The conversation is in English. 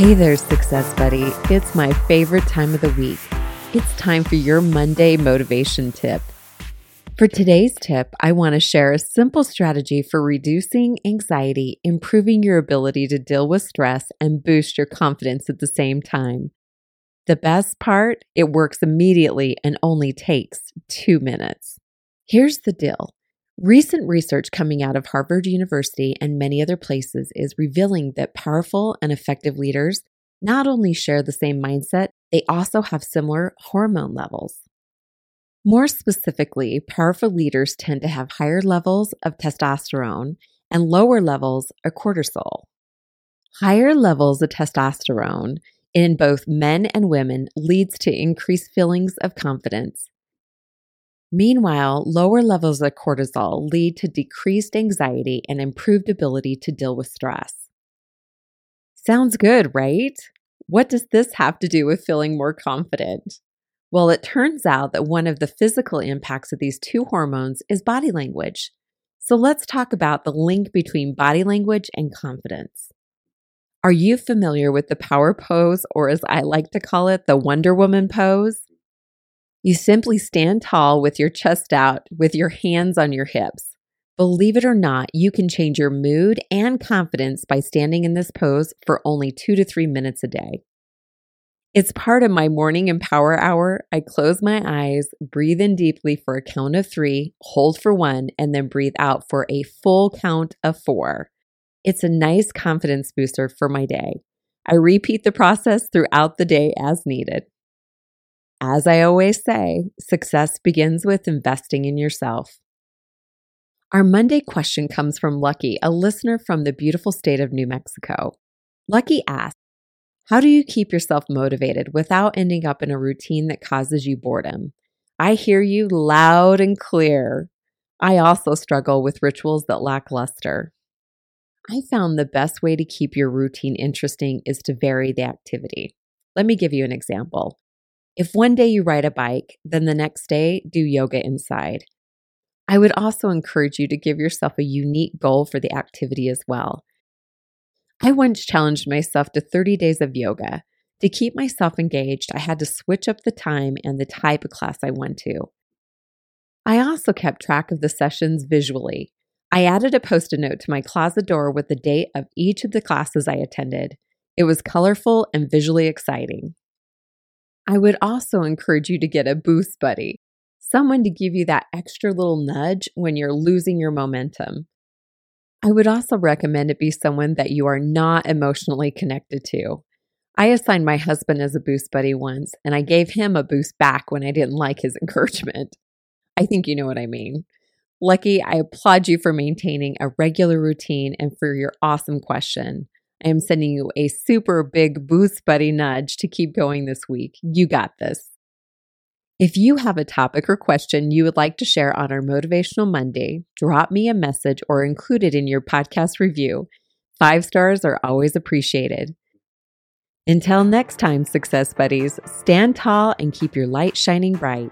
Hey there, Success Buddy. It's my favorite time of the week. It's time for your Monday motivation tip. For today's tip, I want to share a simple strategy for reducing anxiety, improving your ability to deal with stress, and boost your confidence at the same time. The best part, it works immediately and only takes two minutes. Here's the deal Recent research coming out of Harvard University and many other places is revealing that powerful and effective leaders not only share the same mindset, they also have similar hormone levels. More specifically, powerful leaders tend to have higher levels of testosterone and lower levels of cortisol. Higher levels of testosterone in both men and women leads to increased feelings of confidence Meanwhile, lower levels of cortisol lead to decreased anxiety and improved ability to deal with stress. Sounds good, right? What does this have to do with feeling more confident? Well, it turns out that one of the physical impacts of these two hormones is body language. So let's talk about the link between body language and confidence. Are you familiar with the power pose, or as I like to call it, the Wonder Woman pose? You simply stand tall with your chest out, with your hands on your hips. Believe it or not, you can change your mood and confidence by standing in this pose for only two to three minutes a day. It's part of my morning empower hour. I close my eyes, breathe in deeply for a count of three, hold for one, and then breathe out for a full count of four. It's a nice confidence booster for my day. I repeat the process throughout the day as needed. As I always say, success begins with investing in yourself. Our Monday question comes from Lucky, a listener from the beautiful state of New Mexico. Lucky asks, How do you keep yourself motivated without ending up in a routine that causes you boredom? I hear you loud and clear. I also struggle with rituals that lack luster. I found the best way to keep your routine interesting is to vary the activity. Let me give you an example. If one day you ride a bike, then the next day do yoga inside. I would also encourage you to give yourself a unique goal for the activity as well. I once challenged myself to 30 days of yoga. To keep myself engaged, I had to switch up the time and the type of class I went to. I also kept track of the sessions visually. I added a post it note to my closet door with the date of each of the classes I attended. It was colorful and visually exciting. I would also encourage you to get a boost buddy, someone to give you that extra little nudge when you're losing your momentum. I would also recommend it be someone that you are not emotionally connected to. I assigned my husband as a boost buddy once, and I gave him a boost back when I didn't like his encouragement. I think you know what I mean. Lucky, I applaud you for maintaining a regular routine and for your awesome question. I am sending you a super big boost buddy nudge to keep going this week. You got this. If you have a topic or question you would like to share on our Motivational Monday, drop me a message or include it in your podcast review. Five stars are always appreciated. Until next time, Success Buddies, stand tall and keep your light shining bright.